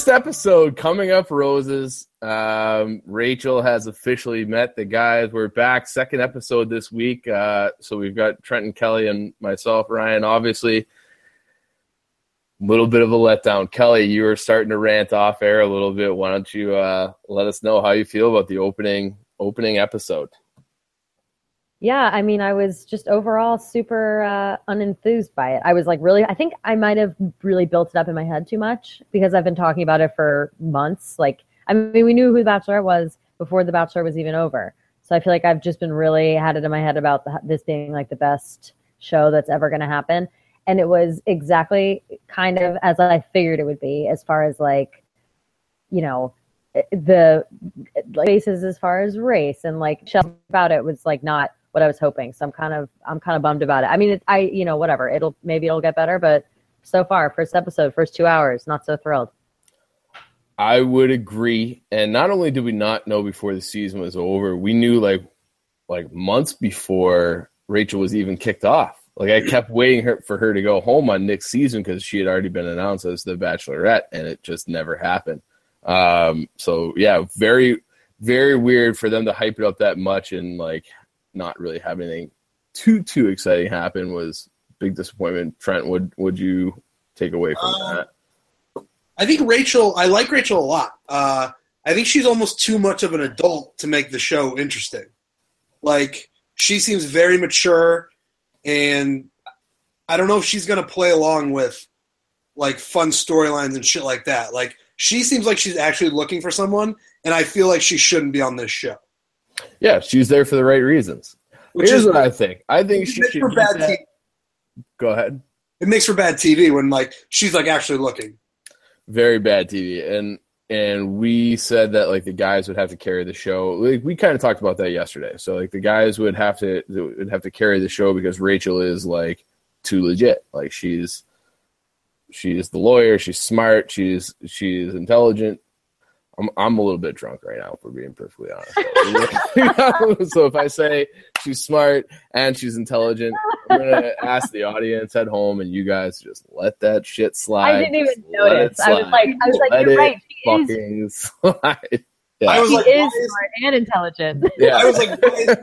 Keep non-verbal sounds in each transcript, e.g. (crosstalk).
first episode coming up, roses. Um, Rachel has officially met the guys. We're back, second episode this week. Uh, so we've got Trenton Kelly and myself, Ryan. Obviously, a little bit of a letdown. Kelly, you were starting to rant off air a little bit. Why don't you uh, let us know how you feel about the opening opening episode? Yeah, I mean, I was just overall super uh, unenthused by it. I was like, really, I think I might have really built it up in my head too much because I've been talking about it for months. Like, I mean, we knew who the Bachelor was before the Bachelor was even over. So I feel like I've just been really had it in my head about the, this being like the best show that's ever going to happen. And it was exactly kind of as I figured it would be, as far as like, you know, the like, bases as far as race and like about it was like not what I was hoping. So I'm kind of I'm kind of bummed about it. I mean, it, I you know whatever. It'll maybe it'll get better, but so far, first episode, first two hours, not so thrilled. I would agree. And not only did we not know before the season was over, we knew like like months before Rachel was even kicked off. Like I kept waiting her, for her to go home on next season because she had already been announced as the Bachelorette, and it just never happened. Um, so yeah, very very weird for them to hype it up that much and like not really have anything too too exciting happen was big disappointment. Trent, would would you take away from uh, that? I think Rachel. I like Rachel a lot. Uh, I think she's almost too much of an adult to make the show interesting. Like she seems very mature, and I don't know if she's going to play along with like fun storylines and shit like that. Like she seems like she's actually looking for someone, and I feel like she shouldn't be on this show. Yeah, she's there for the right reasons. Which Here's is, what I think. I think she should. For bad TV. Go ahead. It makes for bad TV when like she's like actually looking. Very bad TV, and and we said that like the guys would have to carry the show. Like we kind of talked about that yesterday. So like the guys would have to would have to carry the show because Rachel is like too legit. Like she's she's the lawyer. She's smart. She's she's intelligent. I'm I'm a little bit drunk right now, for being perfectly honest. (laughs) so if I say she's smart and she's intelligent, I'm gonna ask the audience at home, and you guys just let that shit slide. I didn't even notice. I was like, I was like, let you're right. She is. (laughs) Slide. Yeah. I was like, is smart and intelligent. (laughs) Yeah. I was like, why is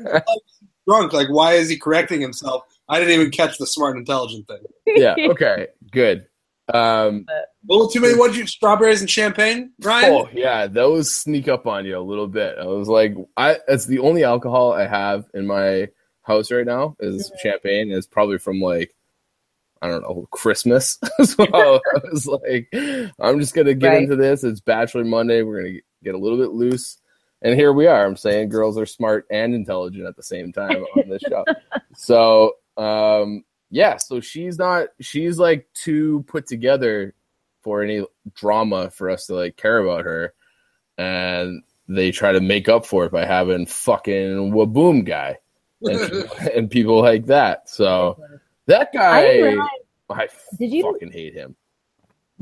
he drunk? Like, why is he correcting himself? I didn't even catch the smart and intelligent thing. Yeah. Okay. Good. Um, a little too many. What you strawberries and champagne, Ryan? Oh yeah, those sneak up on you a little bit. I was like, I it's the only alcohol I have in my house right now is mm-hmm. champagne. It's probably from like I don't know Christmas. (laughs) so (laughs) I was like, I'm just gonna get right. into this. It's Bachelor Monday. We're gonna get a little bit loose. And here we are. I'm saying girls are smart and intelligent at the same time on this show. (laughs) So um, yeah, so she's not she's like too put together for any drama for us to like care about her. And they try to make up for it by having fucking Waboom guy and people, (laughs) and people like that. So that guy, I, realize, I did you, fucking hate him.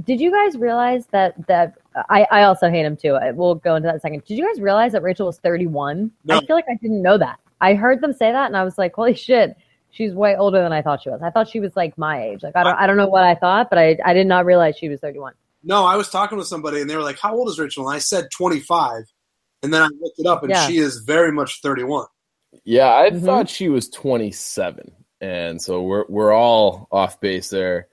Did you guys realize that that I, I also hate him too. We'll go into that in a second. Did you guys realize that Rachel was 31? No. I feel like I didn't know that. I heard them say that and I was like, holy shit she's way older than I thought she was. I thought she was like my age. Like I don't I don't know what I thought, but I I did not realize she was 31. No, I was talking with somebody and they were like, "How old is Rachel?" And I said 25, and then I looked it up and yeah. she is very much 31. Yeah, I mm-hmm. thought she was 27, and so we're we're all off base there.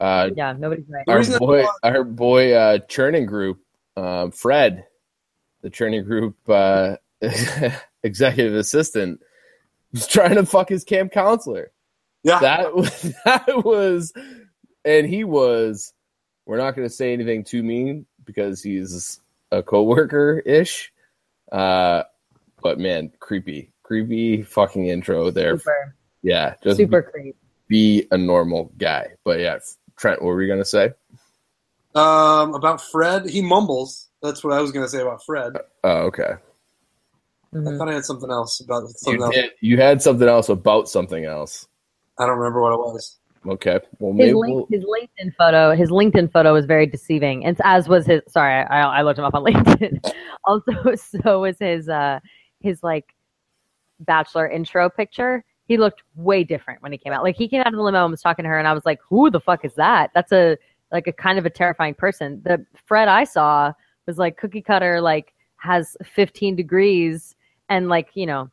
Uh, yeah, nobody's right. Our boy, our boy, uh, churning group, uh, Fred, the churning group uh, (laughs) executive assistant was trying to fuck his camp counselor. Yeah, that (laughs) was, that was, and he was. We're not going to say anything too mean because he's a coworker ish. Uh, but man, creepy, creepy fucking intro there. Super. Yeah, just super creepy. Be a normal guy. But yeah, Trent, what were you gonna say? Um, about Fred, he mumbles. That's what I was gonna say about Fred. Oh, okay. Mm-hmm. I thought I had something else about something you else. Did. You had something else about something else. I don't remember what it was. Okay. Well, his, link, we'll... his LinkedIn photo, his LinkedIn photo was very deceiving, and as was his. Sorry, I, I looked him up on (laughs) LinkedIn. also, so was his uh his like bachelor intro picture. He looked way different when he came out. Like he came out of the limo and was talking to her, and I was like, "Who the fuck is that? That's a like a kind of a terrifying person. The Fred I saw was like cookie cutter, like has 15 degrees and like you know,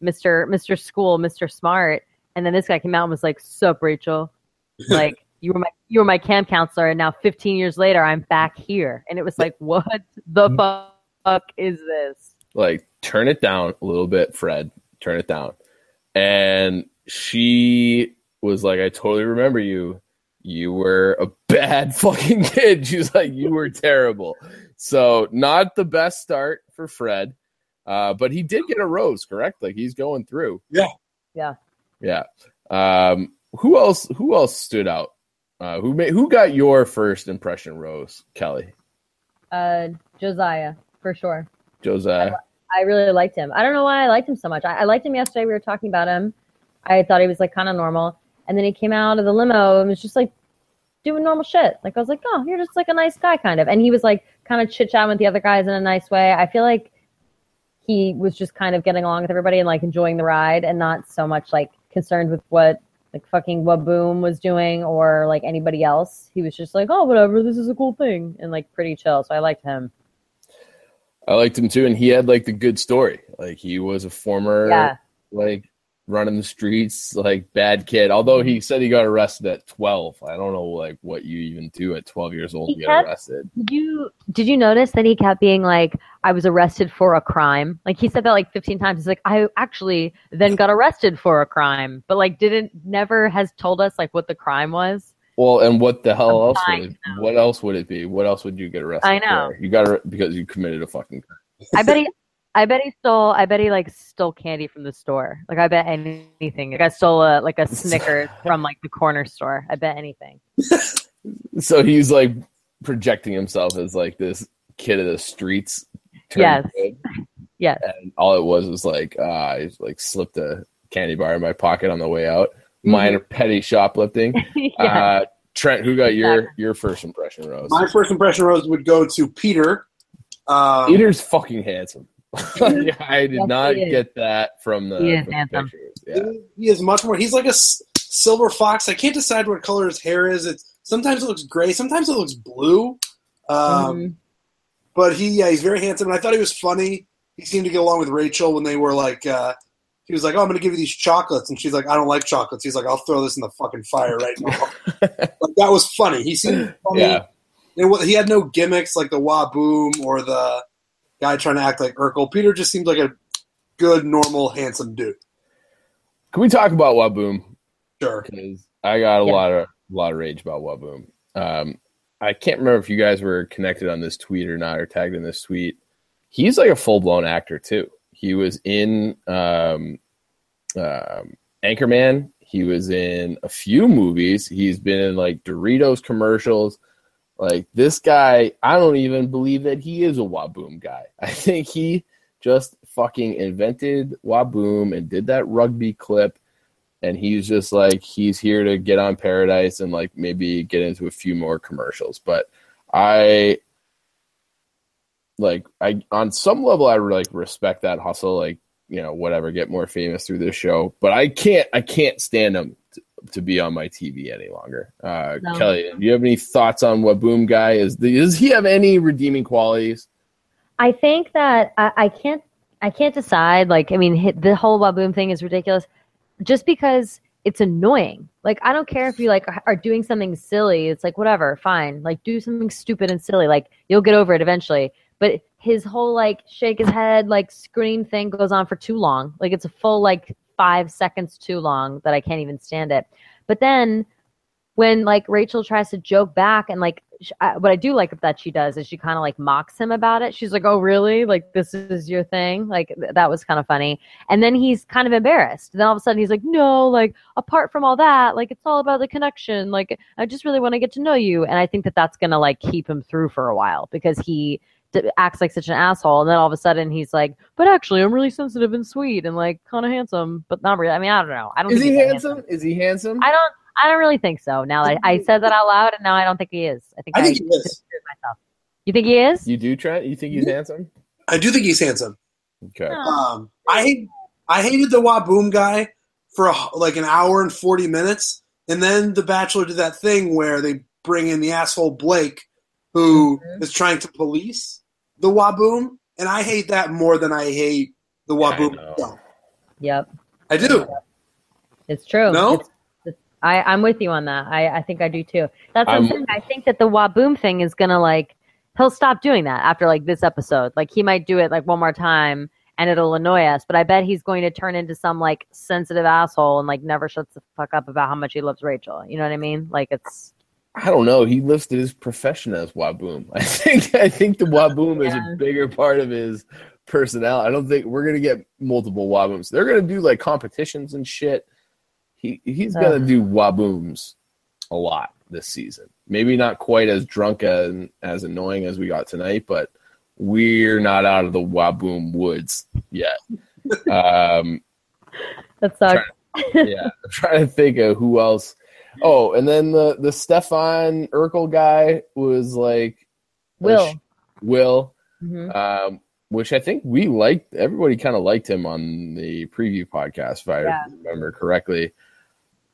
Mister Mister School, Mister Smart, and then this guy came out and was like, "Sup, Rachel?" (laughs) Like you were my you were my camp counselor, and now 15 years later, I'm back here, and it was like, (laughs) what the mm-hmm. fuck is this? Like, turn it down a little bit, Fred. Turn it down. And she was like, I totally remember you. You were a (laughs) bad fucking kid. She was like, you were terrible. So, not the best start for Fred, uh, but he did get a rose, correct? Like, he's going through. Yeah. Yeah. Yeah. Um, who else? Who else stood out? Uh, who made? Who got your first impression rose, Kelly? Uh, Josiah for sure. Josiah. I really liked him. I don't know why I liked him so much. I, I liked him yesterday. We were talking about him. I thought he was like kind of normal, and then he came out of the limo and was just like doing normal shit. Like I was like, oh, you're just like a nice guy, kind of. And he was like kind of chit chatting with the other guys in a nice way. I feel like he was just kind of getting along with everybody and like enjoying the ride, and not so much like concerned with what like fucking Waboom was doing or like anybody else. He was just like, oh, whatever, this is a cool thing, and like pretty chill. So I liked him. I liked him too, and he had like the good story. Like he was a former Yeah. like running the streets, like bad kid. Although he mm-hmm. said he got arrested at twelve. I don't know like what you even do at twelve years old He to get kept- arrested. Did you did you notice that he kept being like, I was arrested for a crime? Like he said that like 15 times. He's like, I actually then got arrested for a crime, but like didn't never has told us like what the crime was. Well, and what the hell I'm else would it, what else would it be? What else would you get arrested I know. for? You got because you committed a fucking crime. I bet he (laughs) I bet he stole I bet he like stole candy from the store. Like I bet anything. Like I stole a like a (laughs) Snickers from like the corner store. I bet anything. (laughs) So he's like projecting himself as like this kid of the streets. turned Yes. good. (laughs) Yes. and all it was was like uh, I like slipped a candy bar in my pocket on the way out. Mm-hmm. Minor petty shoplifting. yeah. Uh, Trent, who got your Exactly. your first impression, Rose? My first impression rose would go to Peter. Um, Peter's fucking handsome. (laughs) (laughs) yeah, I did Yes, not he get that from the, He is from the pictures. Yeah. He is much more. He's like a s- silver fox. I can't decide what color his hair is. It's sometimes it looks gray, sometimes it looks blue. Um, Mhm. But he, yeah, he's very handsome, and I thought he was funny. He seemed to get along with Rachel when they were like, uh, he was like, "Oh, I'm going to give you these chocolates," and she's like, "I don't like chocolates." He's like, "I'll throw this in the fucking fire right now." (laughs) like that was funny. He seemed funny. Yeah. And what- he had no gimmicks like the Waboom or the guy trying to act like Urkel. Peter just seemed like a good, normal, handsome dude. Can we talk about Waboom? Sure. Because I got a Yeah. lot of a lot of rage about Waboom. Um, I can't remember if you guys were connected on this tweet or not, or tagged in this tweet. He's like a full blown actor too. He was in um, um, Anchorman. He was in a few movies. He's been in like Doritos commercials. Like this guy, I don't even believe that he is a Waboom guy. (laughs) I think he just fucking invented Waboom and did that rugby clip. And he's just like he's here to get on paradise and like maybe get into a few more commercials. But i like i on some level i like respect that hustle. Like you know whatever get more famous through this show. But i can't i can't stand him to, be on my tv any longer uh No. kelly do you have any thoughts on what boom guy is does he have any redeeming qualities I think that I, I can't I can't decide. Like, I mean, the whole Waboom thing is ridiculous, just because it's annoying. Like, I don't care if you like are doing something silly. It's like whatever, fine. Like, do something stupid and silly. Like, you'll get over it eventually. But his whole like shake his head like scream thing goes on for too long. Like, it's a full like five seconds too long that I can't even stand it. But then when like Rachel tries to joke back and like I, what I do like that she does is she kind of like mocks him about it. She's like, "Oh, really? Like this is your thing?" Like th- that was kind of funny. And then he's kind of embarrassed. Then all of a sudden he's like, "No, like apart from all that, like it's all about the connection. Like I just really want to get to know you." And I think that that's gonna like keep him through for a while because he acts like such an asshole. And then all of a sudden he's like, "But actually, I'm really sensitive and sweet and like kind of handsome, but not really." I mean, I don't know. I don't. is think he he's that handsome is he handsome I don't. I don't really think so. Now that I said that out loud, and now I don't think he is. I think I I, think he is. considered myself. You think he is? you do trent you think he's handsome I do think he's handsome. okay No. Um, I hate, I hated the Waboom guy for a, like an hour and forty minutes, and then The Bachelor did that thing where they bring in the asshole Blake, who Mhm. is trying to police the Waboom, and I hate that more than I hate the Waboom. know. itself. Yep. I do. It's true. No? It's, it's, I, I'm with you on that. I, I think I do too. That's I'm I'm- saying. I think that the Waboom thing is gonna like he'll stop doing that after like this episode. Like he might do it like one more time and it'll annoy us. But I bet he's going to turn into some like sensitive asshole and like never shuts the fuck up about how much he loves Rachel. You know what I mean? Like it's I don't know. He listed his profession as Waboom. (laughs) I think I think the Waboom is a bigger part of his personality. I don't think we're gonna get multiple Wabooms. They're gonna do like competitions and shit. He he's gonna do Wabooms a lot this season. Maybe not quite as drunk and as annoying as we got tonight, but we're not out of the Waboom woods yet. (laughs) um, that sucks. yeah, I'm trying to think of who else. Oh, and then the the Stefan Urkel guy was like Will. Will, Mhm. um, which I think we liked. Everybody kind of liked him on the preview podcast, if I Yeah. remember correctly.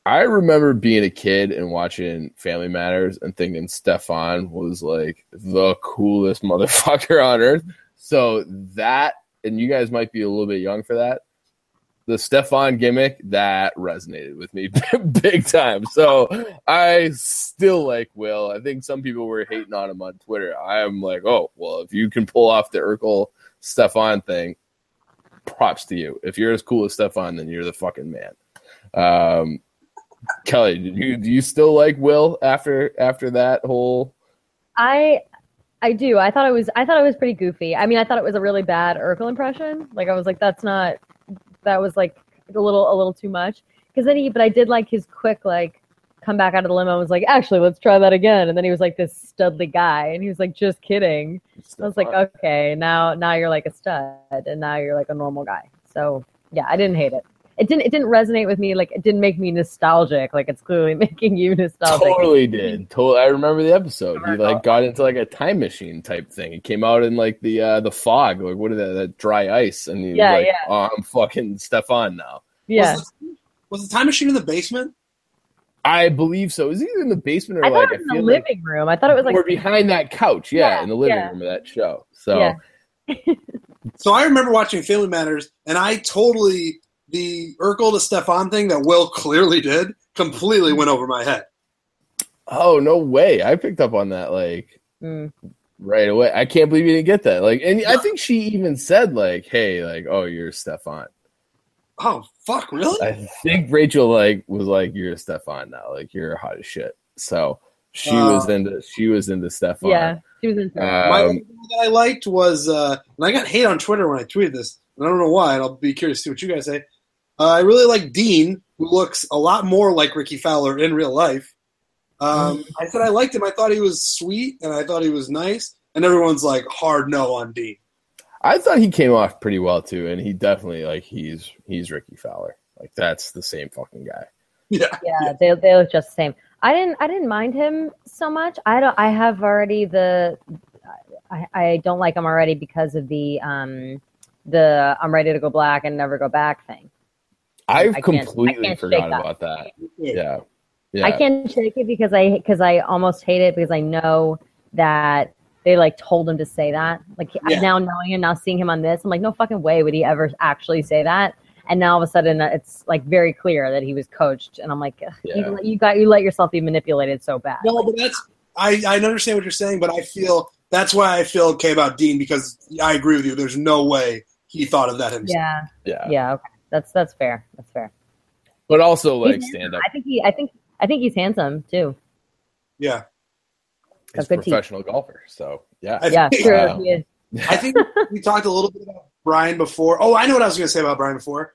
I remember being a kid and watching Family Matters and thinking Stefan was like the coolest (laughs) motherfucker on earth. So that, and you guys might be a little bit young for that. The Stefan gimmick that resonated with me (laughs) big time. So I still like Will. I think some people were hating on him on Twitter. I'm like, oh well, if you can pull off the Urkel Stefan thing, props to you. If you're as cool as Stefan, then you're the fucking man. Um, Kelly, do you do you still like Will after after that whole? I I do. I thought it was I thought it was pretty goofy. I mean, I thought it was a really bad Urkel impression. Like I was like, that's not that was like a little a little too much. Because then he, but I did like his quick like come back out of the limo and was like, actually, let's try that again. And then he was like this studly guy, and he was like, just kidding. I was like, okay, now now you're like a stud, and now you're like a normal guy. So yeah, I didn't hate it. It didn't it didn't resonate with me. Like it didn't make me nostalgic. Like it's clearly (laughs) making you nostalgic. totally did. Totally, I remember the episode. He like got into like a time machine type thing. it came out in like the uh the fog, like what is that, that dry ice, and he was Yeah, like, yeah. "Oh, I'm fucking Stefan now." Yeah. Was the, was the time machine in the basement? I believe so. Is he in the basement or I like it was in the feel like living room. I thought it was like or behind that couch? Yeah, Yeah, in the living yeah. room of that show. So Yeah. (laughs) (laughs) So I remember watching Family Matters, and I totally the Urkel to Stefan thing that Will clearly did completely went over my head. oh no way! I picked up on that like Mm. right away. I can't believe you didn't get that. Like, and I think she even said like, "Hey, like, oh, you're Stefan." Oh fuck, really? I think Rachel like was like, "You're Stefan now. Like, you're hot as shit." So she Uh, was into she was into Stefan. yeah, she was into it. My Um, other guy that I liked was, uh, and I got hate on Twitter when I tweeted this, and I don't know why, and I'll be curious to see what you guys say. Uh, I really like Dean, who looks a lot more like Rickie Fowler in real life. Um, I said I liked him. I thought he was sweet, and I thought he was nice, and everyone's like hard no on Dean. I thought he came off pretty well too, and he definitely like he's he's Rickie Fowler. Like that's the same fucking guy. (laughs) Yeah, yeah, they they look just the same. I didn't I didn't mind him so much. I don't. I have already the. I, I don't like him already because of the um the I'm ready to go black and never go back thing. I've I can't- I completely can't forgot that. about that. Yeah, yeah. I can't shake it because I because I almost hate it because I know that they like told him to say that. Like Yeah. now knowing him, now seeing him on this, I'm like, no fucking way would he ever actually say that. And now all of a sudden, uh, it's like very clear that he was coached, and I'm like, Yeah. you, you got you let yourself be manipulated so bad. No, but that's I, I understand what you're saying, but I feel that's why I feel okay about Dean because I agree with you. There's no way he thought of that himself. Yeah, yeah, yeah, okay, that's that's fair. That's fair. But also like He's stand up. I think he, I think, I think he's handsome too. Yeah. He's a good teeth. professional golfer. So yeah. I Yeah, think- sure. Wow. Um, he is. (laughs) I think we talked a little bit about Bryan before. Oh, I know what I was going to say about Bryan before.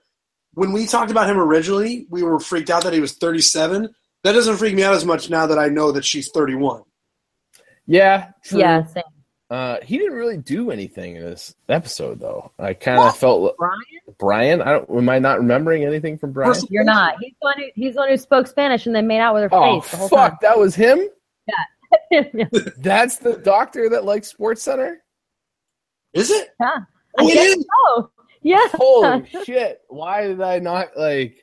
When we talked about him originally, we were freaked out that he was 37. That doesn't freak me out as much now that I know that she's 31. Yeah, true. Yeah, same. Uh, he didn't really do anything in this episode, though. I kind of felt li- Bryan, Bryan. I don't. Am I not remembering anything from Bryan? First- you're not. He's the one who he's the one who spoke Spanish and then made out with her Oh face the whole fuck! That was him. yeah. (laughs) (laughs) That's the doctor that likes Sports Center. Is it? Yeah. Oh, I it guess is. so. Yeah. Holy shit! Why did I not like?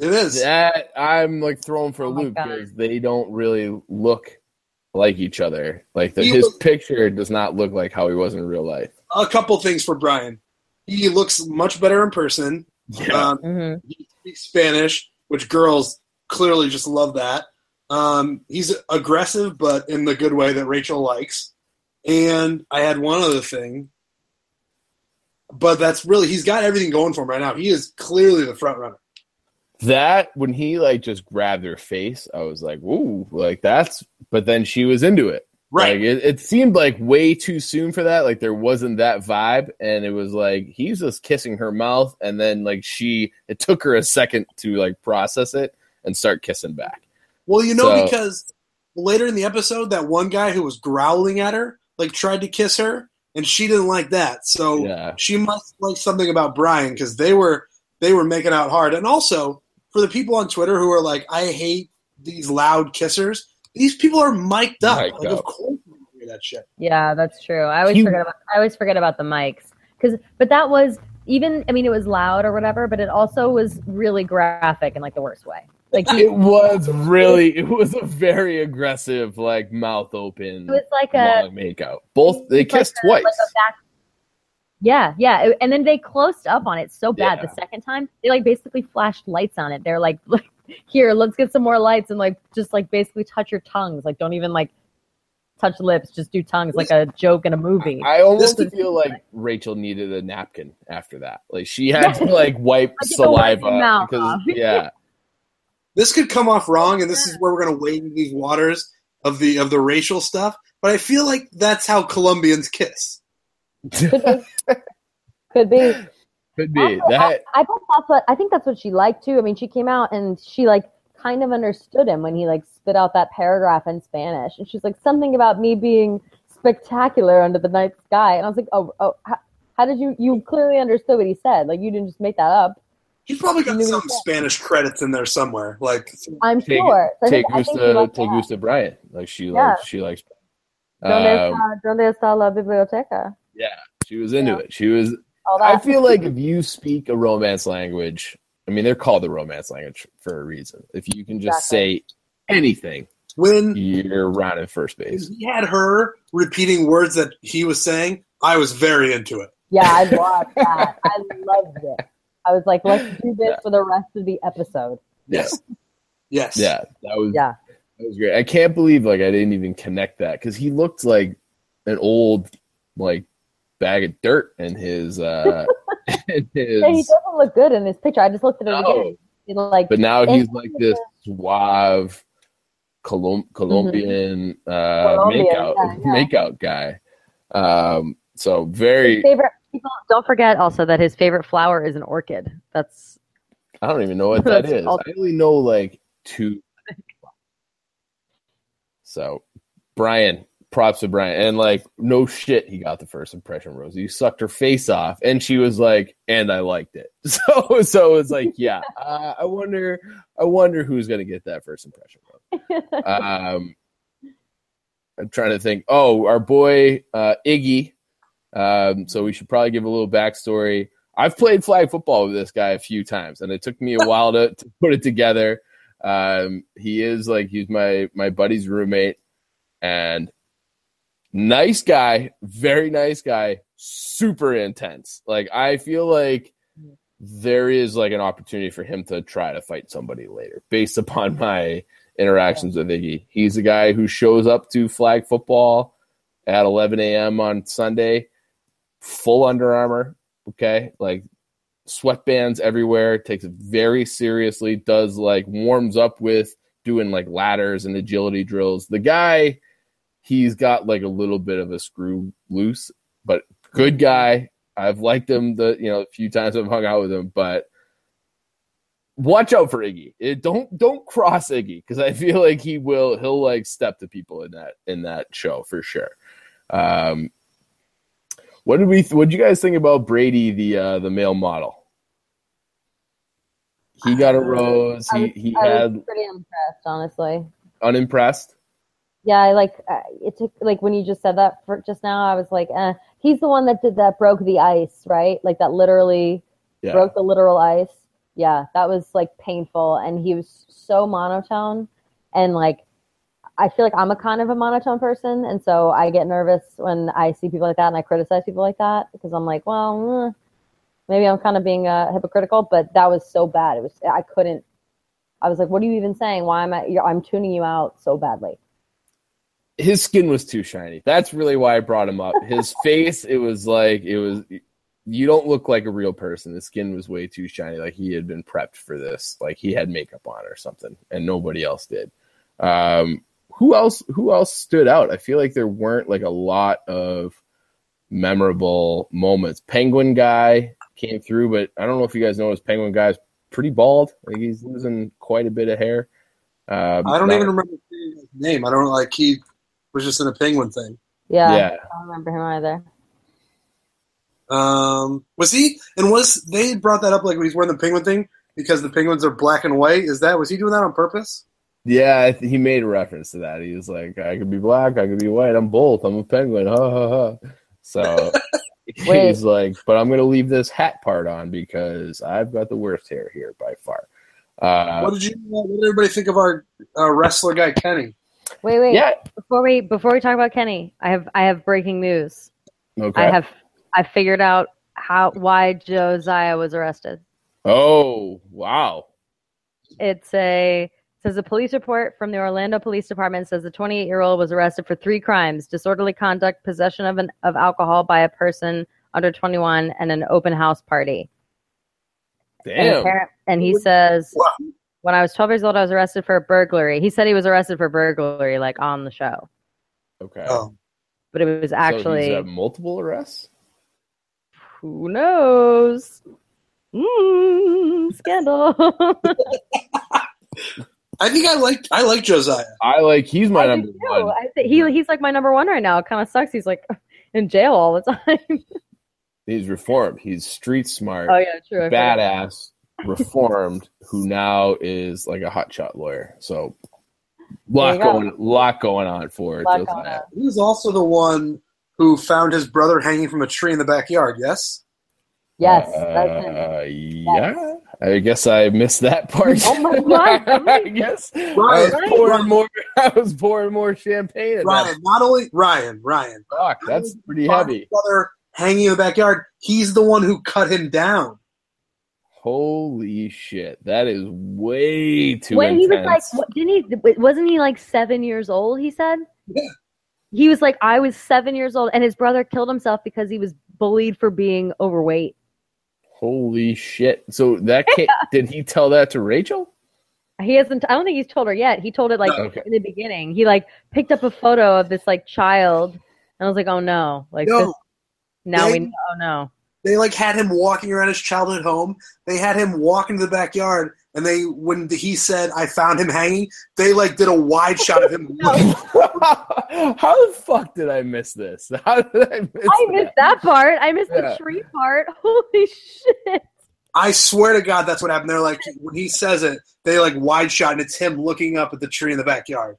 It is. That I'm like thrown for a Oh loop because they don't really look like each other. Like the, his look- picture does not look like how he was in real life. A couple things for Bryan. He looks much better in person. Yeah, Um, hmm he speaks Spanish, which girls clearly just love that. Um, he's aggressive, but in the good way that Rachel likes. And I had one other thing, but that's really he's got everything going for him right now. He is clearly the front runner. That when he like just grabbed her face, I was like, "Ooh!" Like that's. But then she was into it. Like it, it seemed like way too soon for that. Like there wasn't that vibe, and it was like he's just kissing her mouth, and then like she. It took her a second to like process it and start kissing back. Well, you know, So- because later in the episode, that one guy who was growling at her, like, tried to kiss her, and she didn't like that. So Yeah. she must like something about Bryan because they were they were making out hard. And also for the people on Twitter who are like, I hate these loud kissers. These people are mic'd up. Mic'd like, up. of course, you hear that shit. Yeah, that's true. I always He- forget about I always forget about the mics because, but that was even. I mean, it was loud or whatever, but it also was really graphic in like the worst way. Like It was (laughs) really. It was a very aggressive, like mouth open, it was like a long makeout. Both they It's like kissed a- twice. like a back- yeah, yeah, and then they closed up on it so bad Yeah. the second time. They like basically flashed lights on it. They're like, (laughs) like, here, let's get some more lights and like just like basically touch your tongues. Like, don't even like touch lips, just do tongues like a joke in a movie. I almost This- feel like Rachel needed a napkin after that. Like she had to like wipe Like, go wipe saliva your because yeah, (laughs) This could come off wrong, and this is where we're gonna wade in these waters of the of the racial stuff. But I feel like that's how Colombians kiss. (laughs) Could be. could be could Also, that. I bet that's what I think that's what she liked too. I mean, she came out and she like kind of understood him when he like spit out that paragraph in Spanish, and she's like something about me being spectacular under the night sky, and I was like, oh, oh, how, how did you? You clearly understood what he said. Like you didn't just make that up. He's probably got some. Spanish credits in there somewhere. Like I'm Take- sure. So Take think, I think she Gusta, take. Gusta Bryant. Like she Yeah. likes she likes. ¿Dónde, Um, está, ¿Dónde está la biblioteca? Yeah, she was into Yeah. it. She was. I feel like if you speak a romance language, I mean, they're called the romance language for a reason. If you can just say anything, when you're around in first base. he had her repeating words that he was saying, I was very into it. yeah, I loved that. I loved it. I was like, let's do this Yeah. for the rest of the episode. Yes. (laughs) Yes. Yeah, that was Yeah. that was great. I can't believe like I didn't even connect that because he looked like an old like bag of dirt in his uh (laughs) in his Yeah, he doesn't look good in this picture. I just looked at it No. again. He like but now he's like this suave Colom- Colombian uh Mm-hmm. Colombian, makeout yeah, yeah. makeout guy. Um so very favorite people don't forget also that his favorite flower is an orchid. That's I don't even know what (laughs) That's is. I only know like two. (laughs) So, Bryan, props to Bryan, and like no shit, he got the first impression. Rosie, you sucked her face off, and she was like, "And I liked it." (laughs) So, so it's like, yeah, uh, I wonder, I wonder who's gonna get that first impression. Um, I'm trying to think. Oh, our boy uh, Iggy. Um, so we should probably give a little backstory. I've played flag football with this guy a few times, and it took me a while to, to put it together. Um, he is like he's my my buddy's roommate, and nice guy, very nice guy, super intense. Like I feel like there is like an opportunity for him to try to fight somebody later, based (laughs) upon my interactions with Iggy. He's a guy who shows up to flag football at 11 a.m. on Sunday, full Under Armour. Okay, like sweatbands everywhere. Takes it very seriously. Does like warms up with doing like ladders and agility drills. The guy, he's got like a little bit of a screw loose, but good guy. I've liked him the you know a few times I've hung out with him, but watch out for Iggy. It, don't don't cross Iggy because I feel like he will he'll like step to people in that in that show for sure. Um, what did we? What did you guys think about Brady, the uh, the male model? He got a rose. He was- he had pretty impressed, honestly. unimpressed. Yeah, I like uh, it took like when you just said that for just now, I was like, eh. He's the one that did that broke the ice, right? Like that literally Yeah, broke the literal ice. Yeah, that was like painful, and he was so monotone, and like I feel like I'm a kind of a monotone person, and so I get nervous when I see people like that, and I criticize people like that because I'm like, well, eh, maybe I'm kind of being uh, hypocritical, but that was so bad. It was I couldn't. I was like, what are you even saying? Why am I? I'm tuning you out so badly. His skin was too shiny. That's really why I brought him up. His (laughs) face, it was like it was. You don't look like a real person. The skin was way too shiny. Like he had been prepped for this. Like he had makeup on or something, and nobody else did. Um, who else? Who else stood out? I feel like there weren't like a lot of memorable moments. Penguin guy came through, but I don't know if you guys noticed. Penguin guy's pretty bald. Like he's losing quite a bit of hair. Um, I don't not- even remember his name. I don't like he was just in a penguin thing. Yeah, Yeah, I don't remember him either. Um, was he? And was they brought that up like when he's wearing the penguin thing because the penguins are black and white? Is that was he doing that on purpose? yeah. I th- he made a reference to that. He was like, "I could be black. I could be white. I'm both. I'm a penguin." Ha ha ha. So (laughs) he's like, "But I'm gonna leave this hat part on because I've got the worst hair here by far." Uh, what did you? What did everybody think of our uh, wrestler guy Kenny? Wait, wait. yeah. Before we before we talk about Kenny, I have I have breaking news. Okay. I have I figured out how why Josiah was arrested. Oh wow. It's a it says a police report from the Orlando Police Department says the 28 year old was arrested for three crimes: disorderly conduct, possession of an of alcohol by a person under 21, and an open house party. And, Damn. apparent- and he says, Wow. When I was 12 years old, I was arrested for a burglary. He said he was arrested for burglary, like on the show, Okay. Oh, but it was So actually he's multiple arrests. who knows. Mm, scandal. (laughs) I think I like I like Josiah. I like. He's my I number one. I think he he's like my number one right now. It kind of sucks. He's like (laughs) in jail all the (laughs) time. He's reformed. He's street smart. oh yeah, true. I forgot. badass reformed who now is like a hotshot lawyer. So lot There go. going lot going on for Lot Josiah. going on. He was also the one who found his brother hanging from a tree in the backyard. Yes. Yes, that's him. Uh, yeah. I guess I missed that part. Oh my (laughs) God, I guess I was pouring more. (laughs) I was pouring more champagne. At Ryan, not only Ryan, Ryan, that fuck. That's pretty found heavy. brother hanging in the backyard. He's the one who cut him down. Holy shit! That is way too when he was like, what, didn't he? Wasn't he like seven years old? He said. Yeah. He was like, I was seven years old, and his brother killed himself because he was bullied for being overweight. Holy shit! So that (laughs) can't, did he tell that to Rachel? He hasn't. I don't think he's told her yet. He told it like No. Okay. in the beginning. He like picked up a photo of this like child, and I was like, oh no, like No, this, now they- we know. Oh no. They like had him walking around his childhood home. They had him walk into the backyard, and they when he said, "I found him hanging," they like did a wide shot of him. (laughs) How the fuck did I miss this? (laughs) How did I miss? I missed that part. I missed Yeah. the tree part. (laughs) Holy shit. I swear to God, that's what happened. They're like when he says it, they like wide shot, and it's him looking up at the tree in the backyard.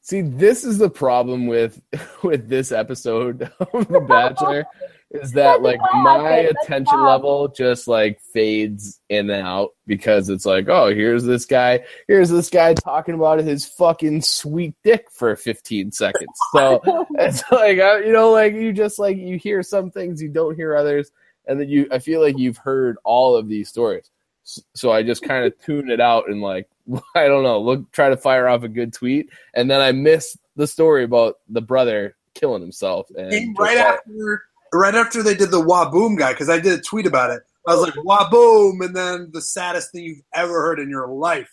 See, this is the problem with with this episode of The Bachelor, is that That's like my attention level just like fades in and out because it's like, oh, here's this guy, here's this guy talking about his fucking sweet dick for 15 seconds. So (laughs) it's like uh, you know, like you just like you hear some things, you don't hear others, and then you, I feel like you've heard all of these stories. So I just kind of tune it out and like (laughs) I don't know, look, try to fire off a good tweet, and then I miss the story about the brother killing himself. And And right after, right after they did the Waboom guy, because I did a tweet about it. I was like Waboom, and then the saddest thing you've ever heard in your life,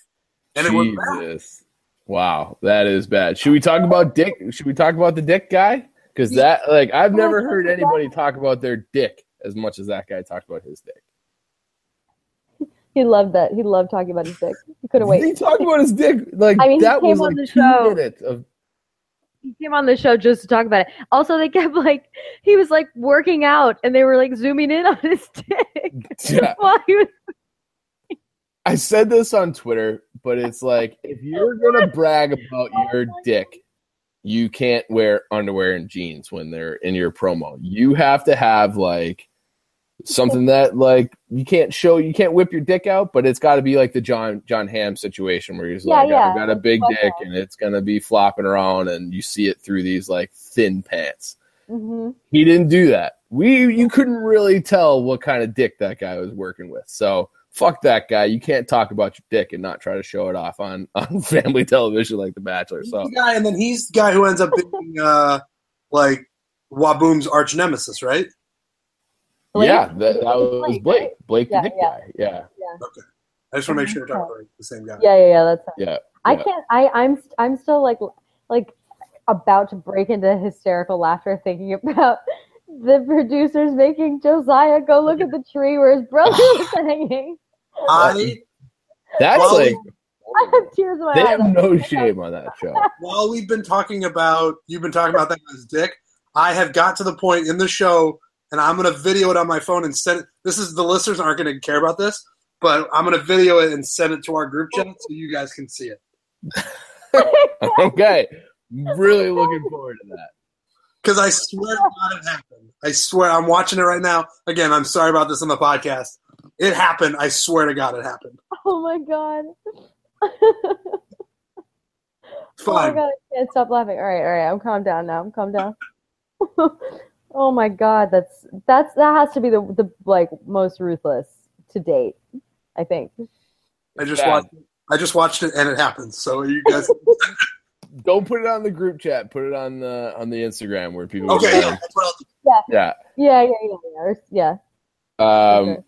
and it was back. Wow, that is bad. Should we talk about Dick? Should we talk about the Dick guy? Because that, like, I've never heard anybody talk about their dick as much as that guy talked about his dick. He loved that. He loved talking about his dick. He couldn't wait. he talked about his dick? Like I mean, he that came was on like the two show. minutes of He came on the show just to talk about it. Also, they kept like he was like working out, and they were like zooming in on his (laughs) dick yeah. while he was. I said this on Twitter, but it's like if you're gonna (laughs) brag about oh your dick, you can't wear underwear and jeans when they're in your promo. You have to have like something that like you can't show, you can't whip your dick out, but it's got to be like the John Jon Hamm situation where he's Yeah, like, yeah. I've got a big Like dick and it's gonna be flopping around, and you see it through these like thin pants. hmm He didn't do that. We you couldn't really tell what kind of dick that guy was working with. So fuck that guy. You can't talk about your dick and not try to show it off on (laughs) on family television like The Bachelor. He's So the guy, and then he's the guy who ends up being uh, like Waboom's arch nemesis, right? Blake? yeah, that, that was Blake, Blake. right? Blake Yeah, the dick yeah. guy. Yeah, I just want to make sure you're talking uh-huh. about the same guy. Yeah, yeah, yeah. That's yeah. I can't. I I'm I'm still like like about to break into hysterical laughter thinking about the producers making Josiah go look at the tree where his brother (laughs) was hanging. I That's Well, like I have tears in my eyes. they eyes. have no shame on that show. (laughs) while we've been talking about you've been talking about that as dick, I have got to the point in the show, and I'm gonna video it on my phone and send it. This is the listeners aren't gonna care about this, but I'm gonna video it and send it to our group chat so you guys can see it. (laughs) okay, really looking forward to that. Because I swear God it happened. I swear I'm watching it right now. Again, I'm sorry about this on the podcast. It happened. I swear to God it happened. Oh my god. It's Oh my fine. god, I can't stop laughing. All right, all right, I'm calm down now. I'm calm down. (laughs) oh my god, that's that's that has to be the the like most ruthless to date. I think. I just Bad. watched. I just watched it and it happened. So you guys (laughs) Don't put it on the group chat. Put it on the on the Instagram where people. Okay, yeah, that's what I'll do. yeah. Yeah, yeah, yeah, yeah. Yeah. Um, Okay.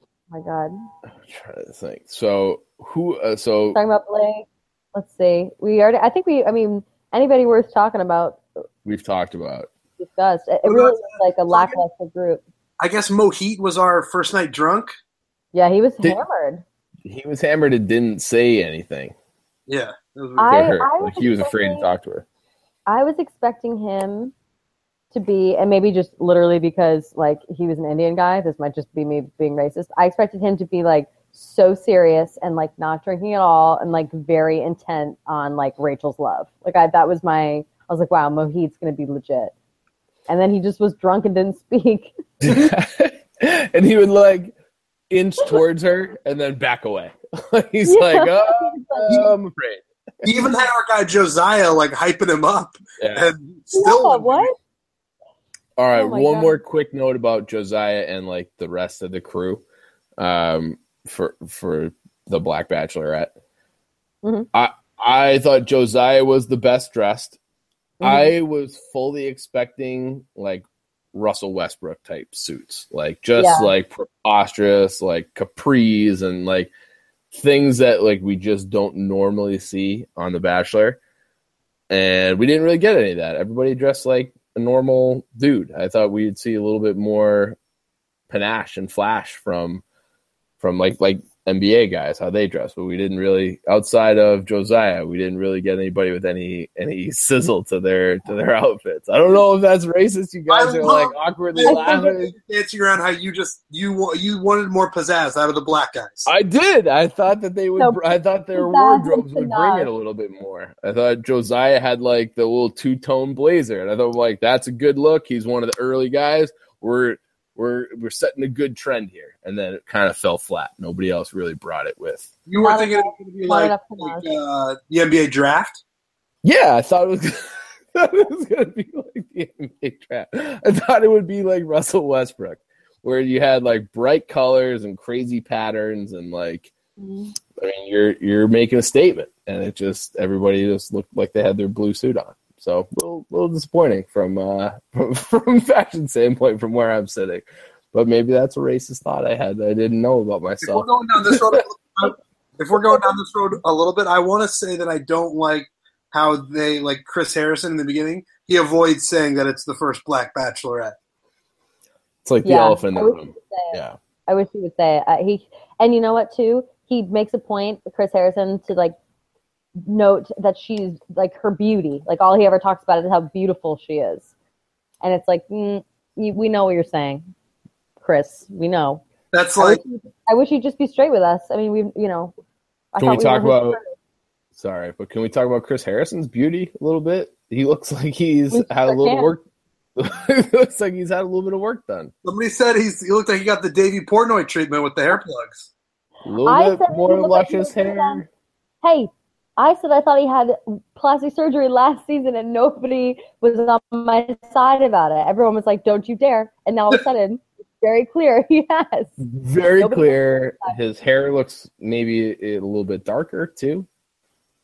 Oh my god. I'm trying to think. So who? Uh, so Talking about Blake. Let's see. We already. I think we. I mean, anybody worth talking about we've talked about. Discussed. It, it really was like a uh, lackluster group. I guess Mohit was our first night drunk. Yeah, he was Did- hammered. He was hammered and didn't say anything Yeah. It was- to I- her. I like he was afraid to talk to her. I was expecting him to be, and maybe just literally because like he was an Indian guy. This might just be me being racist. I expected him to be like so serious and like not drinking at all, and like very intent on like Rachel's love. Like I, that was my. I was like, wow, Mohit's gonna be legit. And then he just was drunk and didn't speak. (laughs) (laughs) and he would like inch towards her and then back away. (laughs) He's Yeah. like, oh, I'm afraid. He even had our guy Josiah like hyping him up, Yeah. and still Yeah, what? All right, Oh my one God. more quick note about Josiah and like the rest of the crew, um, for for the Black Bachelorette. Mhm. I I thought Josiah was the best dressed. I was fully expecting like Russell Westbrook type suits, like just Yeah. like preposterous, like capris and like things that like we just don't normally see on The Bachelor. And we didn't really get any of that. Everybody dressed like a normal dude. I thought we'd see a little bit more panache and flash from from like like NBA guys how they dress, but we didn't really outside of Josiah, we didn't really get anybody with any any (laughs) sizzle to their to their outfits. I don't know if that's racist. You guys I are like awkwardly I laughing. dancing around how you just you you wanted more pizzazz out of the black guys. I did. I thought that they would. No, I thought their wardrobes would bring it a little bit more. I thought Josiah had like the little two tone blazer, and I thought like that's a good look. He's one of the early guys. We're we're we're setting a good trend here, and then it kind of fell flat. Nobody else really brought it with. you were Not thinking it was going to be like, like uh, the NBA draft. Yeah, I thought it was. (laughs) thought it was gonna be like the NBA draft. I thought it would be like Russell Westbrook, where you had like bright colors and crazy patterns, and like Mhm. I mean, you're you're making a statement, and it just everybody just looked like they had their blue suit on. So a little, little disappointing from uh (laughs) from, from fashion standpoint from where I'm sitting, but maybe that's a racist thought I had that I didn't know about myself. If we're myself. going down this road, (laughs) if we're going down this road a little bit, I want to say that I don't like how they like Chris Harrison in the beginning. He avoids saying that it's the first black bachelorette. It's like the elephant in the room. would say it. Yeah, I wish he would say it. Uh, he and you know what too? He makes a point, Chris Harrison, to like note that she's like her beauty. Like all he ever talks about is how beautiful she is, and it's like mm, you, we know what you're saying, Chris. We know. That's I like I wish you would just be straight with us. I mean, we you know. I Can we thought talk were about- sorry, but can we talk about Chris Harrison's beauty a little bit? He looks like he's We had a little can. work, (laughs) looks like he's had a little bit of work done. Somebody said he's he looked like he got the Davy Portnoy treatment with the hair plugs. A little I bit more looked like he luscious hair. done. Hey, I said I thought he had plastic surgery last season and nobody was on my side about it. Everyone was like, don't you dare. And now all of a (laughs) sudden, very clear (laughs) he has. Very Nobody- clear. His hair looks maybe a little bit darker too.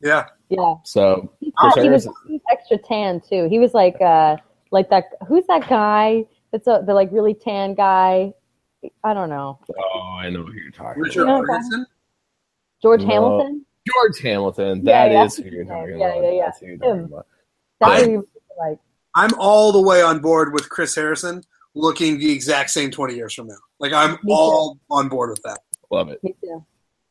Yeah, Yeah. So He, he was he was extra tan too. He was like uh like that who's that guy that's a, the like really tan guy? I don't know. Oh, I know who you're talking Richard Yeah. about. Ferguson. George No. Hamilton? George Hamilton. Yeah, That is yeah. who you're talking Yeah, about. yeah, yeah. That's who Him. I'm, like. I'm all the way on board with Chris Harrison looking the exact same 20 years from now. Like I'm all on board with that. Love it. Me too.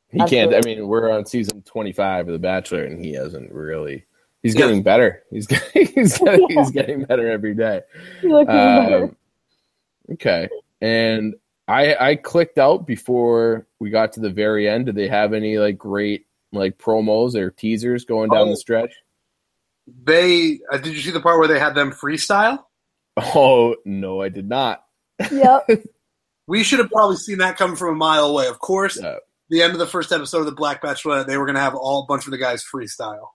He can't. I mean, we're on season 25 of The Bachelor, and he hasn't really. He's Yeah. getting better. He's (laughs) getting, he's (laughs) getting, he's getting better every day. He looked even better. Um, okay, and I I clicked out before we got to the very end. Did they have any like great like promos or teasers going down Oh. the stretch? They uh, did you see the part where they had them freestyle? Oh no, I did not. Yep. (laughs) We should have probably seen that coming from a mile away. Of course, the end of the first episode of the Black Bachelor, they were going to have all a bunch of the guys freestyle.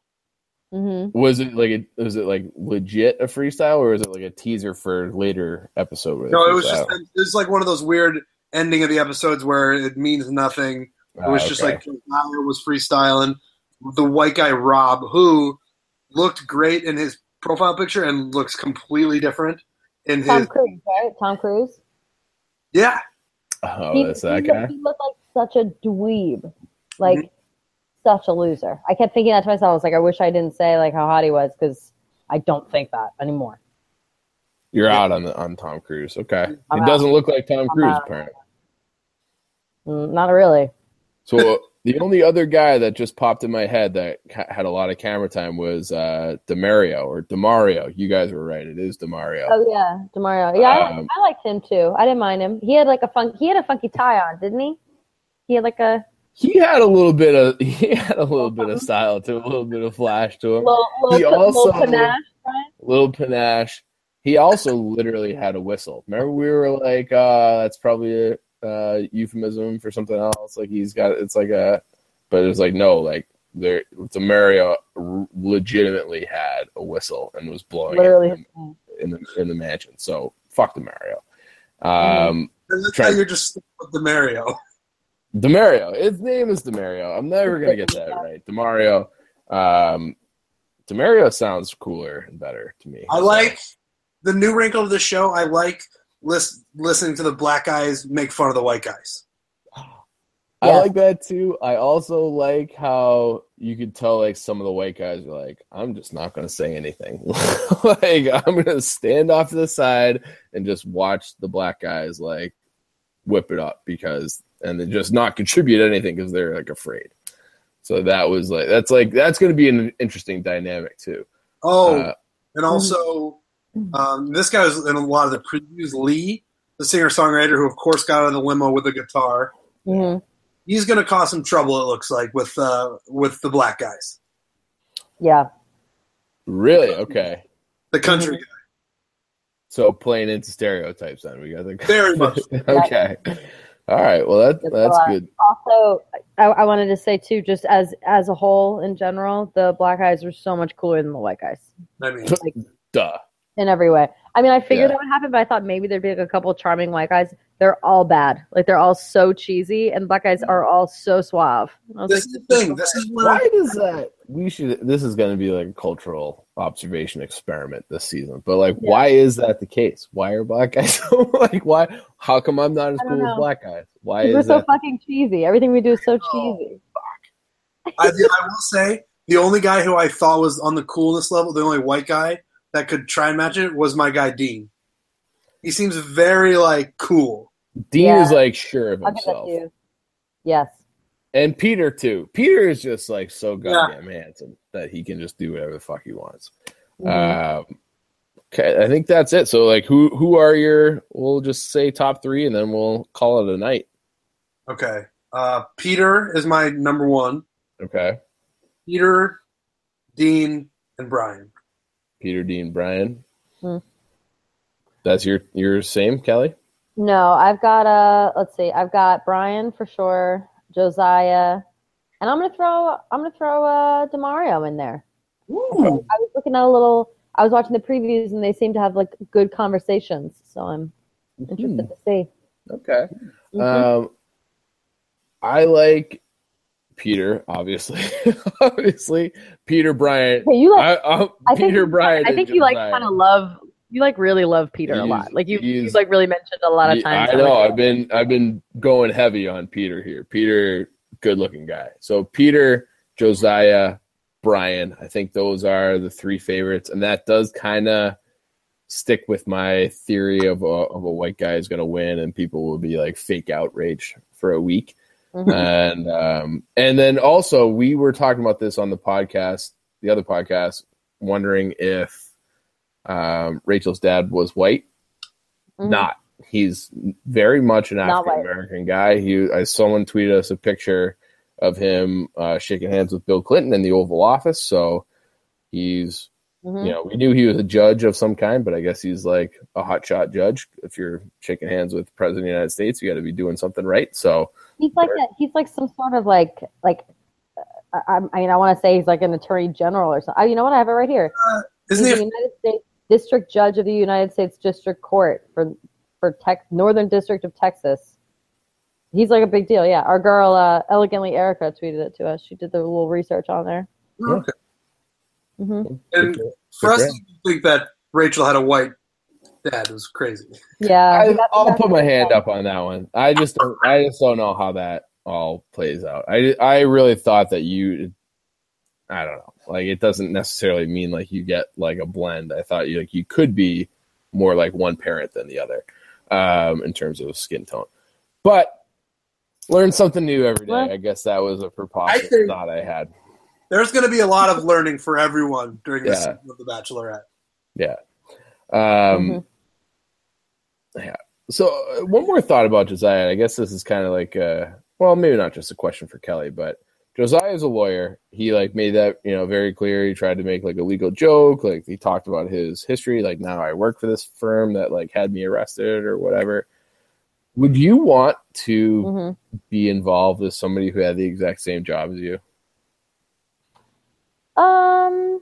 hmm was it like a, was it like legit a freestyle or was it like a teaser for later episode? No, it was just freestyle? it was like one of those weird ending of the episodes where it means nothing. It was Ah, just okay. like Tyler was freestyling. The white guy Rob, who looked great in his profile picture and looks completely different in his Tom his. Cruise, right? Tom Cruise. Yeah, oh, he, that's that he, guy. Looked, he looked like such a dweeb, like such a loser. I kept thinking that to myself. I was like, I wish I didn't say like how hot he was because I don't think that anymore. You're out on the on Tom Cruise. Okay, I'm it doesn't look like Tom Cruise out. apparently. Mm, not really. So (laughs) the only other guy that just popped in my head that ca- had a lot of camera time was uh, Demario or Demario. You guys were right; it is Demario. Oh yeah, Demario. Yeah, I, Um, I liked him too. I didn't mind him. He had like a fun. He had a funky tie on, didn't he? He had like a He had a little bit of (laughs) he had a little bit of style to him, a little bit of flash to him, little, He also- little panache. Right? little panache. He also literally had a whistle. Remember, we were like, uh, "That's probably a uh, euphemism for something else." Like he's got it's like a, but it's like no, like there, Demario legitimately had a whistle and was blowing Literally. in, in the in the mansion. So fuck Demario. Um, and that's Try- how you're just stuck with the Mario. (laughs) Demario. His name is Demario. I'm never gonna get that right. Demario. Um, Demario sounds cooler and better to me. I like the new wrinkle of the show. I like lis- listening to the black guys make fun of the white guys. I Yeah. like that too. I also like how you could tell like some of the white guys are like, I'm just not gonna say anything. (laughs) like I'm gonna stand off to the side and just watch the black guys like whip it up because and then just not contribute anything because they're like afraid. So that was like that's like that's gonna be an interesting dynamic too. Oh, Uh, and also um, this guy was in a lot of the previews. Lee, the singer songwriter, who of course got out of the limo with a guitar. hmm He's going to cause some trouble. It looks like with uh, with the black guys, Yeah. really? Okay. the country Mhm. guy. So playing into stereotypes then we got the Very much. (laughs) okay. All right. Well that It's that's good. Also, I, I wanted to say too, just as as a whole in general, the black guys were so much cooler than the white guys I mean, (laughs) Duh. In every way. I mean, I figured Yeah. that would happen, but I thought maybe there'd be like a couple charming white guys. They're all bad. Like they're all so cheesy, and black guys are all so suave. I was this is the thing. This is Why does that? We should. This is going to be like a cultural observation experiment this season. But like, Yeah. why is that the case? Why are black guys (laughs) so like? Why? How come I'm not as I don't cool as black guys? Why is we're so that? fucking cheesy. Everything we do is so Oh. cheesy. I, I will say the only guy who I thought was on the coolness level, the only white guy that could try and match it was my guy Dean. He seems very like cool. Dean Yeah. is like sure of I'll himself, to you. Yes. and Peter too. Peter is just like so goddamn handsome that he can just do whatever the fuck he wants. Mhm. Um, okay, I think that's it. So like, who who are your? We'll just say top three, and then we'll call it a night. Okay. Uh, Peter is my number one. Okay, Peter, Dean, and Bryan. Peter, Dean, Bryan. That's your your same, Kelly. No, I've got uh let's see, I've got Bryan for sure, Josiah, and I'm gonna throw I'm gonna throw uh Demario in there. Ooh. I was looking at a little I was watching the previews and they seem to have like good conversations, so I'm interested to see. Okay. Mhm. Um, I like Peter, obviously. (laughs) obviously, Peter Bryant. Hey, you like I, I, I think Peter you- Bryant. I think you like kind of love you like really love Peter a lot. Like you he's- you've like really mentioned a lot of times. I know. I've been I've been going heavy on Peter here. Peter, good looking guy. So Peter, Josiah, Bryan. I think those are the three favorites, and that does kind of stick with my theory of a of a white guy is going to win, and people will be like fake outrage for a week. Mhm. and um, and then also we were talking about this on the podcast, the other podcast, wondering if um, Rachel's dad was white. Mhm. Not. He's very much an African American guy. He, I someone tweeted us a picture of him uh, shaking hands with Bill Clinton in the Oval Office. So he's, Mhm. you know, we knew he was a judge of some kind, but I guess he's like a hotshot judge. If you're shaking hands with the president of the United States, you got to be doing something right. So He's like a, he's like some sort of like like uh, I, I mean I want to say he's like an attorney general or something. Oh, you know what? I have it right here. Isn't he's he? the United States District Judge of the United States District Court for for Tex Northern District of Texas. He's like a big deal. Yeah, our girl uh, elegantly Erica tweeted it to us. She did the little research on there. Okay. Hmm And for us to think that Rachel had a white dad was crazy. Yeah, I, that's- I'll that's- put my hand up on that one. I just don't. I just don't know how that all plays out. I I really thought that you. I don't know. Like it doesn't necessarily mean like you get like a blend. I thought you like you could be more like one parent than the other, um, in terms of skin tone. But learn something new every day. Well- I guess that was a preposterous I think- thought I had. There's going to be a lot of (laughs) learning for everyone during this Yeah. season of The Bachelorette. Yeah. Um, Yeah. So uh, one more thought about Josiah. I guess this is kind of like, uh, well, maybe not just a question for Kelly, but Josiah is a lawyer. He like made that you know very clear. He tried to make like a legal joke. Like he talked about his history. Like now I work for this firm that like had me arrested or whatever. Would you want to Mhm. be involved with somebody who had the exact same job as you? Um,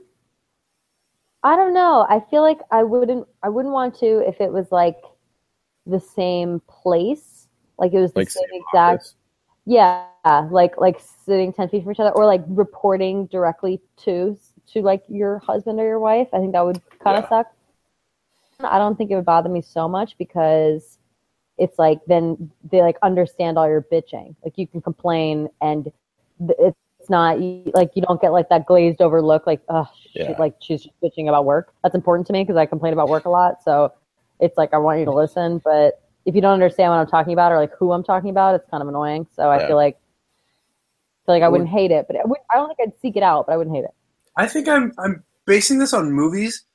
I don't know. I feel like I wouldn't. I wouldn't want to if it was like the same place, like it was the Like same same exact. office? Yeah, like like sitting ten feet from each other, or like reporting directly to to like your husband or your wife. I think that would kind of Yeah. suck. I don't think it would bother me so much because it's like then they like understand all your bitching. Like you can complain and th- it's not like you don't get like that glazed over look like oh Yeah. like she's just bitching about work. That's important to me because I complain about work a lot. So it's like I want you to listen, but if you don't understand what I'm talking about or like who I'm talking about, it's kind of annoying. So I Yeah. feel like I feel like I wouldn't hate it, but I, I don't think I'd seek it out, but I wouldn't hate it. I think I'm I'm basing this on movies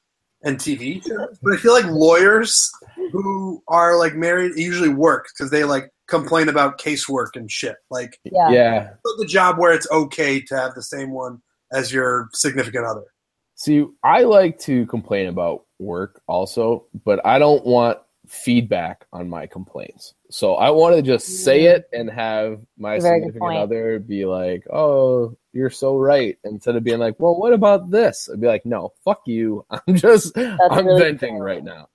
and TV shows, but I feel like lawyers who are like married usually work because they like complain about casework and shit. Like Yeah. yeah. the job where it's okay to have the same one as your significant other. See, I like to complain about work also, but I don't want feedback on my complaints. So I want to just say mm. it and have my significant other be like, "Oh, you're so right," instead of being like, "Well, what about this?" I'd be like, "No, fuck you. (laughs) I'm just I'm really venting true. right now."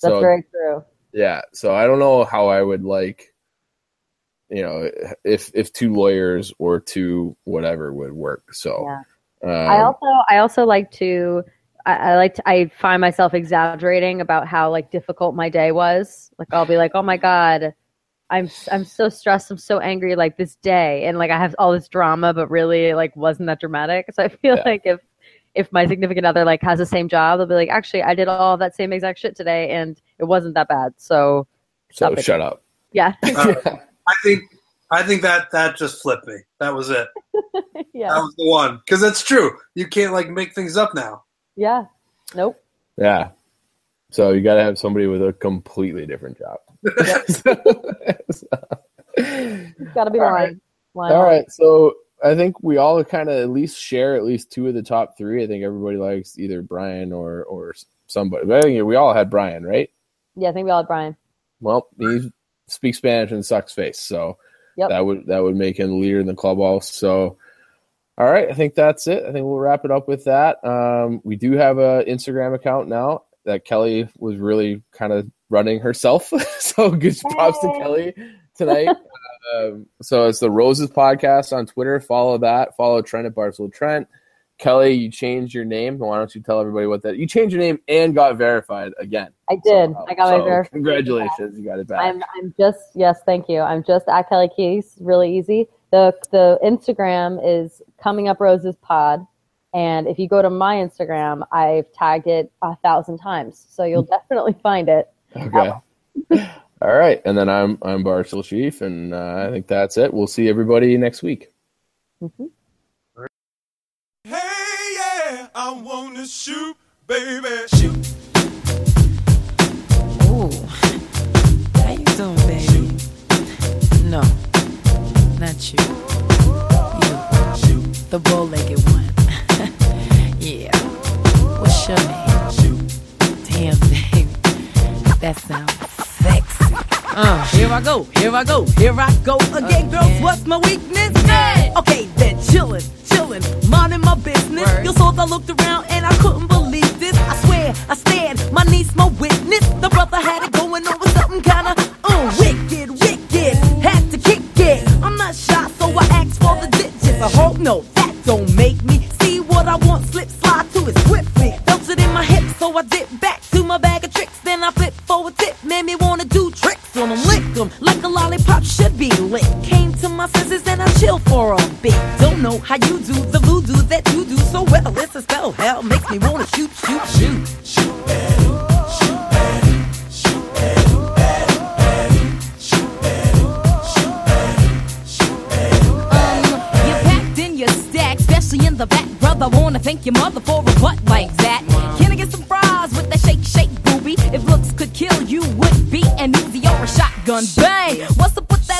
That's so very true. yeah, so I don't know how I would like, you know, if if two lawyers or two whatever would work. So Yeah. um, I also I also like to I, I like to I find myself exaggerating about how like difficult my day was. Like I'll be like, oh my god, I'm I'm so stressed, I'm so angry like this day, and like I have all this drama, but really like wasn't that dramatic. So I feel Yeah. like if if my significant other like has the same job, they'll be like, actually, I did all that same exact shit today, and it wasn't that bad. So so stop it. shut up. yeah, (laughs) Uh, I think I think that that just flipped me. That was it. (laughs) yeah, That was the one because that's true. You can't like make things up now. yeah. Nope. Yeah. So you got to have somebody with a completely different job. (laughs) Got to be All lying. Lying. all right. So I think we all kind of at least share at least two of the top three. I think everybody likes either Bryan or or somebody. But I think we all had Bryan, right? Yeah, I think we all had Bryan. Well, he speaks Spanish and sucks face, so Yep. that would that would make him the leader in the clubhouse. So, all right, I think that's it. I think we'll wrap it up with that. Um, we do have a Instagram account now that Kelly was really kind of running herself. (laughs) so good props to Kelly tonight. (laughs) um, so it's the Roses Podcast on Twitter. Follow that. Follow Trent at Barcelona Trent. Kelly, you changed your name. Why don't you tell everybody what that? You changed your name and got verified again. I did. somehow. I got my So verification. Congratulations, you got it back. I'm I'm just yes, thank you. I'm just at Kelly Keys. Really easy. The the Instagram is coming up roses pod, and if you go to my Instagram, I've tagged it a thousand times, so you'll (laughs) definitely find it. Okay. (laughs) All right, and then I'm I'm Barcel Chief, and uh, I think that's it. We'll see everybody next week. Mhm. Hey, I wanna shoot, baby. Shoot. Ooh, how you doing, baby? No, not you. You, the bow-legged one. (laughs) yeah. What's your name? Damn, baby, that sounds sexy. Uh, here I go, here I go, here I go again, girls. What's my weakness? Okay, then chillin', chillin', minding my business. You saw I looked around and I couldn't believe this. I swear, I stand, my niece, my witness. The brother had it going on with something kinda uh, wicked, wicked. Had to kick it. I'm not shy, so I asked for the digits. I hope no, that don't make me see what I want. Slip slide to it swiftly. Felt it in my hips, so I dip chill for a bit. Don't know how you do the voodoo that you do so well. It's a spell, hell makes me wanna shoot, shoot, shoot. Um, packed in your stack, especially in the back, brother. Wanna thank your mother for a butt like that. Can I get some fries with that shake, shake, booby? If looks could kill you, would be an Uzi or a shotgun. Bang! What's up with that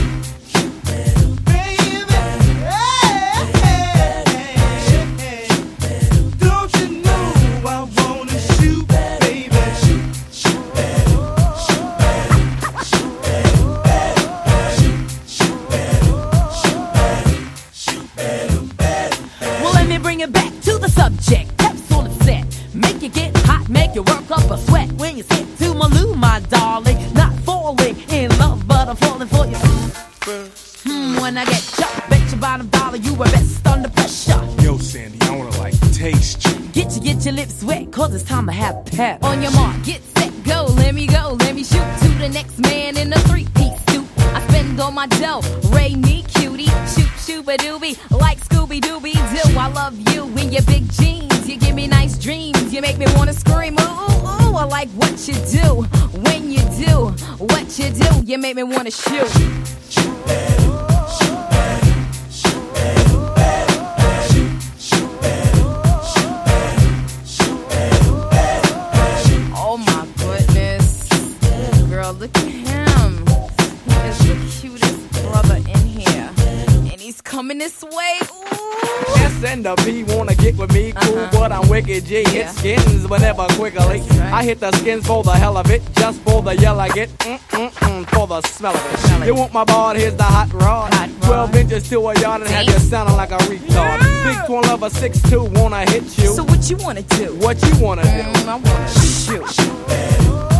When I get chopped, bet your bottom dollar you were best under pressure. Yo, Sandy, I wanna like taste you. Get you, get your lips wet, cause it's time to have pep. On your mark, get set, go, let me go, let me shoot to the next man in a three-piece suit. I spend all my dough, Ray me cutie, shoot shooba doobie, like Scooby Dooby Doo. I love you in your big jeans, you give me nice dreams, you make me wanna scream, ooh, ooh, ooh. I like what you do, when you do, what you do, you make me wanna shoot. This way. Ooh. S and the P wanna get with me, cool, Uh-huh. but I'm wicked G. Yeah. Hit skins whenever quickly. Right. I hit the skins for the hell of it, just for the yell I get, mm mm mm, for the smell of it. it. You want my ball? Here's the hot rod. Hot rod. Twelve inches to a yard and have you sounding like a retard. Yeah. Big twin lover, six two, wanna hit you. So what you wanna do? what you wanna do? Mm, I wanna